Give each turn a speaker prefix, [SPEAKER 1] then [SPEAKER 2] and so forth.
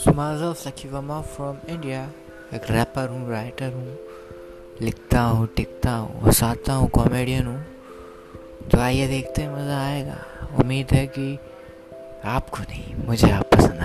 [SPEAKER 1] सुमाजा Verma from India एक rapper हूँ writer हूँ, लिखता हूँ, टिकता हूँ, हंसाता हूँ कॉमेडियन हूँ। तो आइए देखते हैं, मज़ा आएगा। उम्मीद है कि आपको नहीं, मुझे आप पसंद